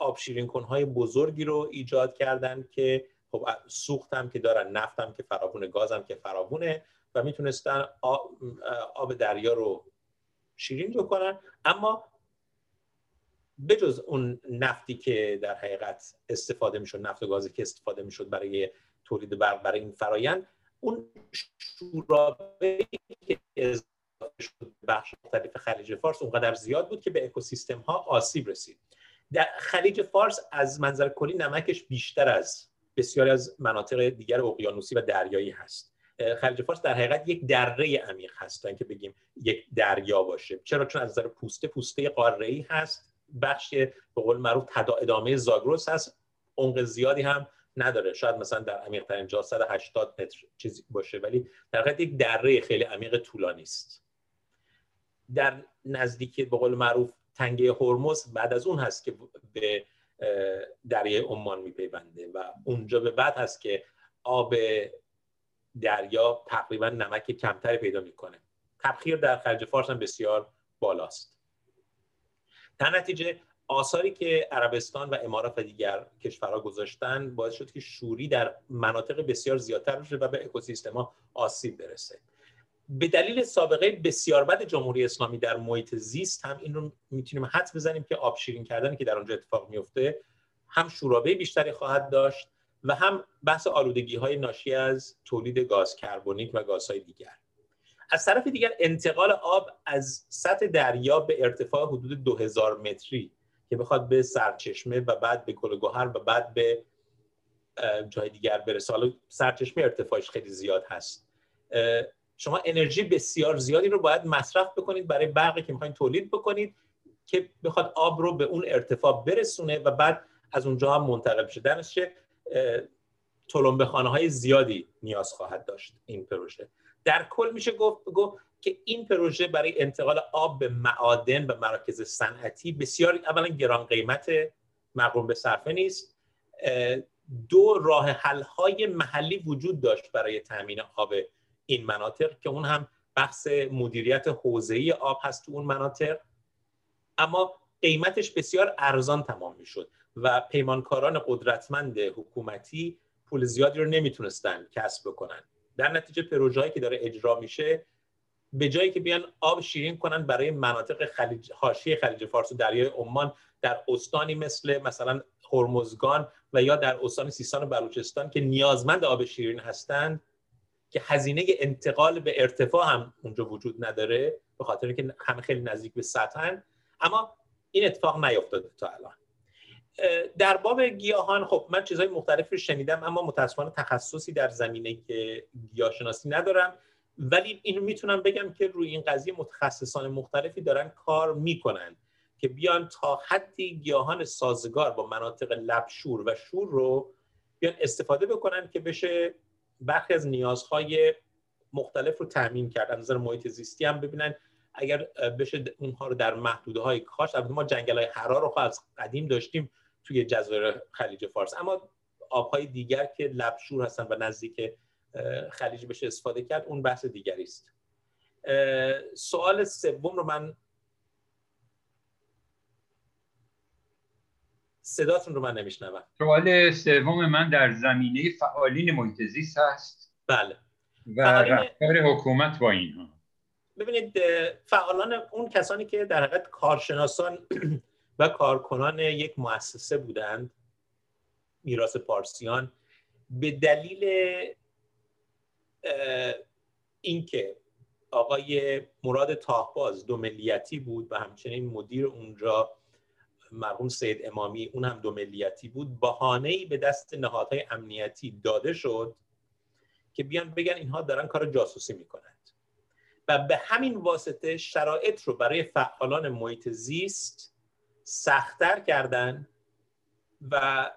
آب شیرین کنهای بزرگی رو ایجاد کردن که خب سوخت هم که دارن نفت هم که فراوونه گاز هم که فراوونه و می‌تونستن آب دریا رو شیرین بکنن. اما بجز اون نفتی که در حقیقت استفاده می‌شد نفت و گازی که استفاده می‌شد برای تولید برق برای این فرایند اون شورابه که اضافه شد بخش مختلف خلیج فارس اونقدر زیاد بود که به اکوسیستم ها آسیب رسید. در خلیج فارس از منظر کلی نمکش بیشتر از بسیاری از مناطق دیگر اقیانوسی و دریایی هست. خلیج فارس در حقیقت یک دره عمیق هست تا اینکه بگیم یک دریا باشه. چرا؟ چون از نظر پوسته پوسته قاره هست. بخش به قول معروف تدا ادامه زاگروس هست عمق زیادی هم نداره. شاید مثلا در عمیق ترین جا 180 متر چیزی باشه ولی در حقیقت یک دره خیلی عمیق طولانی است در نزدیکی به قول معروف تنگه هرمز بعد از اون هست که به دریای عمان میپیونده و اونجا به بعد هست که آب دریا تقریبا نمک کمتری پیدا می‌کنه. تبخیر در خلیج فارس هم بسیار بالاست. در نتیجه آثاری که عربستان و امارات و دیگر کشورها گذاشتن باعث شد که شوری در مناطق بسیار زیادتر بشه و به اکوسیستما آسیب برسه. به دلیل سابقه بسیار بد جمهوری اسلامی در محیط زیست هم این رو می‌تونیم حد بزنیم که آب شیرین کردن که در آنجا اتفاق میفته هم شورابه بیشتری خواهد داشت و هم بحث آلودگی های ناشی از تولید گاز کربونیک و گازهای دیگر. از طرف دیگر انتقال آب از سطح دریا به ارتفاع حدود 2000 متری که بخواد به سرچشمه و بعد به گلگوهر و بعد به جای دیگر برسه. حالا سرچشمه ارتفاعش خیلی زیاد هست. شما انرژی بسیار زیادی رو باید مصرف بکنید برای برقی که می‌خواین تولید بکنید که بخواد آب رو به اون ارتفاع برسونه و بعد از اونجا هم منتقل بشه. در تلمبه خانه های زیادی نیاز خواهد داشت این پروژه. در کل میشه گفت گفت که این پروژه برای انتقال آب به معادن و مراکز صنعتی بسیار اولا گران قیمت مقروم به صرفه نیست دو راه حل های محلی وجود داشت برای تامین آب این مناطق که اون هم بحث مدیریت حوزه‌ای آب هست تو اون مناطق. اما قیمتش بسیار ارزان تمام می‌شد و پیمانکاران قدرتمند حکومتی پول زیادی رو نمی‌تونستن کسب بکنن. در نتیجه پروژه‌ای که داره اجرا میشه به جایی که بیان آب شیرین کنن برای مناطق خلیج حاشیه خلیج فارس و دریای عمان در استانی مثل مثلا هرمزگان و یا در استان سیستان و بلوچستان که نیازمند آب شیرین هستند که هزینه انتقال به ارتفاع هم اونجا وجود نداره به خاطر اینکه همه خیلی نزدیک به سطحن. اما این اتفاق نیفتاده تا الان. در باب گیاهان خب من چیزهای مختلفی رو شنیدم اما متاسفانه تخصصی در زمینه که گیاهشناسی ندارم. ولی اینو می‌تونم بگم که روی این قضیه متخصصان مختلفی دارن کار می‌کنن که بیان تا حدی گیاهان سازگار با مناطق لبشور و شور رو بیان استفاده بکنن که بشه برخی از نیازهای مختلف رو تامین کرد. از نظر محیط زیستی هم ببینن اگر بشه اونها رو در محدوده های کاش ما جنگل های حرار رو از قدیم داشتیم توی جزایر خلیج فارس. اما آبهای دیگر که لبشور هستن و نزدیک خلیج بشه استفاده کرد اون بحث دیگری است. سوال سوم رو من صداتون رو من نمیشنوم.
سوال سوم من در زمینه فعالین محیط زیست هست.
بله.
و رفتار حکومت با اینها.
ببینید فعالان اون کسانی که در حقیقت کارشناسان [CLEARS THROAT] و کارکنان یک مؤسسه بودند میراث پارسیان. به دلیل اینکه آقای مراد تاهباز دو ملیتی بود و همچنین مدیر اونجا مرحوم سید امامی اون هم دو ملیتی بود بهانه ای به دست نهادهای امنیتی داده شد که بیان بگن اینها دارن کار جاسوسی می‌کنند. و به همین واسطه شرایط رو برای فعالان محیط زیست سختتر کردن و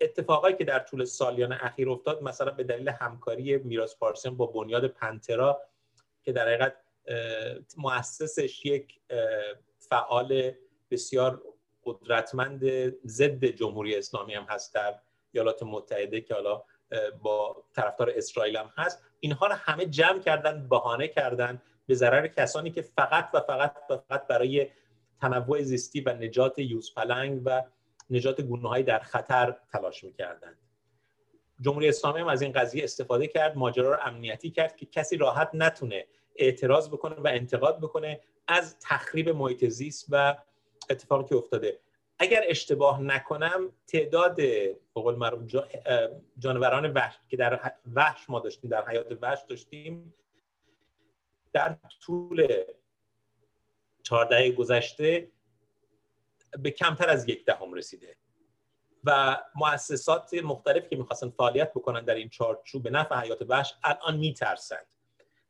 اتفاقایی که در طول سالیان اخیر افتاد مثلا به دلیل همکاری میراث پارسیان با بنیاد پنترا که در حقیقت مؤسسش یک فعال بسیار قدرتمند ضد جمهوری اسلامی هم هست در ایالات متحده که حالا با طرفدار اسرائیل هم هست. اینها رو همه جمع کردن بهانه کردن به ضرر کسانی که فقط و فقط و فقط برای تنوع زیستی و نجات یوزپلنگ و نجات گونه در خطر تلاش می‌کردند. جمهوری اسلامی هم از این قضیه استفاده کرد ماجرا رو امنیتی کرد که کسی راحت نتونه اعتراض بکنه و انتقاد بکنه از تخریب محیط زیست و اتفاقی که افتاده. اگر اشتباه نکنم تعداد بقول جانوران وحش که در وحش ما داشتیم در حیات وحش داشتیم در طول چهار دهه گذشته به کمتر از یک دهم رسیده. و مؤسسات مختلف که می‌خواستن فعالیت بکنن در این چارچوب به نفع حیات وحش الان میترسند.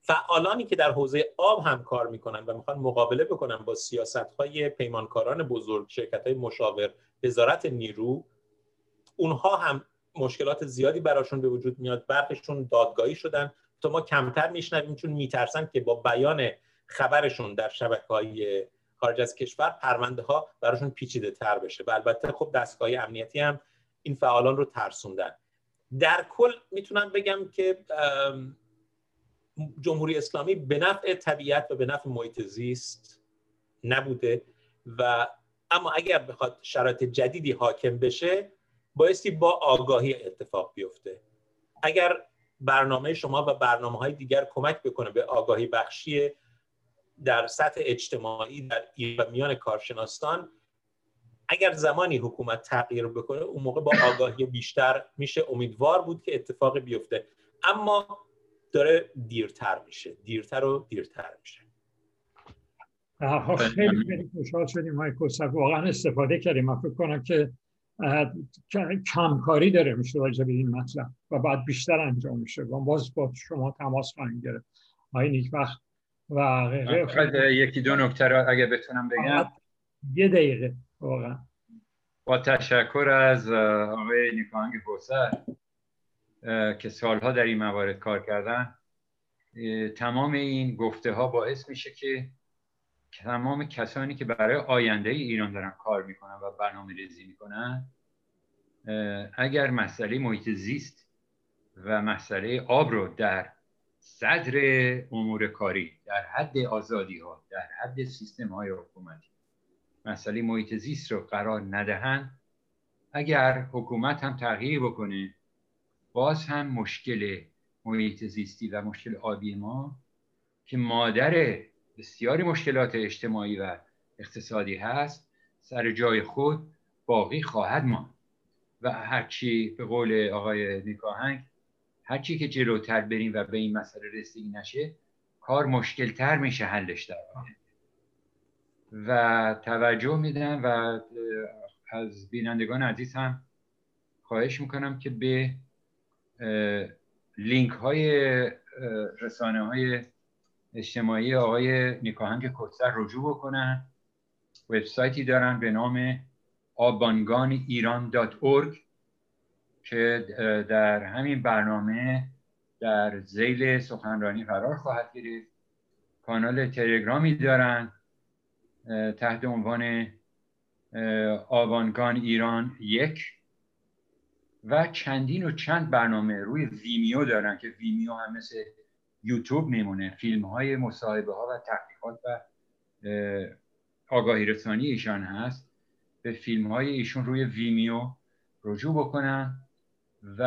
فعالانی که در حوزه آب هم کار می‌کنن و می‌خوان مقابله بکنن با سیاست های پیمانکاران بزرگ شرکت های مشاور وزارت نیرو اونها هم مشکلات زیادی براشون به وجود میاد برخشون دادگاهی شدن. تا ما کمتر میشنویم چون میترسن که با بیان خبرشون در شبکه های خارج از کشور پرونده ها براشون پیچیده تر بشه. و البته خب دستگاه امنیتی هم این فعالان رو ترسوندن. در کل می‌تونم بگم که جمهوری اسلامی به نفع طبیعت و به نفع محیط زیست نبوده و اما اگر بخواد شرایط جدیدی حاکم بشه بایستی با آگاهی اتفاق بیفته. اگر برنامه شما و برنامه های دیگر کمک بکنه به آگاهی بخشی در سطح اجتماعی در و میان کارشناسان اگر زمانی حکومت تغییر بکنه اون موقع با آگاهی بیشتر میشه. امیدوار بود که اتفاق بیفته. اما داره دیرتر میشه. دیرتر و دیرتر میشه.
خیلی خیلی خوشحال شدیم های واقعا استفاده کردیم. من فکر کنم که کمکاری داره میشه راجع به این مطلب و بعد بیشتر انجام میشه. و باز با شما تماس خواهیم گرفت. این وقت و
غیره یکی دو نکته را اگه بتونم بگم.
یه دقیقه واقعا.
با تشکر از آقای نیکانگ بوسر که سالها در این موارد کار کردن. تمام این گفته ها باعث میشه که تمام کسانی که برای آینده ایران دارن کار می‌کنن و برنامه ریزی می‌کنن اگر مسئله محیط زیست و مسئله آب رو در صدر امور کاری در حد آزادی ها در حد سیستم های حکومتی. مسئله محیط زیست رو قرار ندهند. اگر حکومت هم تغییر بکنه باز هم مشکل محیط زیستی و مشکل آبی ما که مادر بسیاری مشکلات اجتماعی و اقتصادی هست سر جای خود باقی خواهد ماند. و هرچی به قول آقای نیکاهنگ هرچی که جلوتر بریم و به این مسئله رسیدگی نشه کار مشکلتر میشه حلش در و توجه میدم و از بینندگان عزیز هم خواهش می‌کنم که به لینک های رسانه های اجتماعی آقای نیکاهنگ کتسر رجوع بکنن. وبسایتی دارن به نام آبانگان ایران دات که در همین برنامه در زیل سخنرانی قرار خواهد گرفت. کانال تلگرامی دارن تحت عنوان آبانگان ایران یک. و چندین و چند برنامه روی ویمیو دارن که ویمیو هم مثل یوتیوب میمونه. فیلم های مصاحبه ها و تحقیقات و آگاهی رسانی ایشان هست. به فیلم های ایشون روی ویمیو رجوع بکنن. و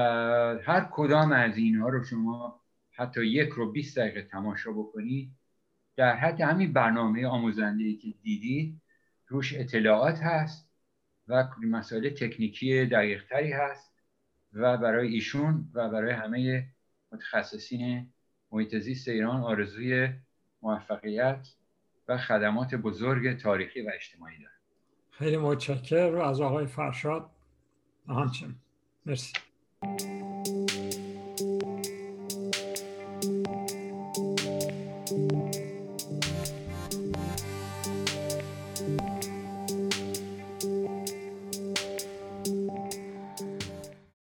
هر کدام از اینها رو شما حتی یک رو 20 دقیقه تماشا بکنید. در حد همین برنامه آموزنده که دیدید روش اطلاعات هست و مسائل تکنیکی دقیق تری هست و برای ایشون و برای همه متخصصین محیط زیست ایران آرزوی موفقیت و خدمات بزرگ تاریخی و اجتماعی دارم.
خیلی متشکر از آقای فرشاد همچنین مرسی. Thank you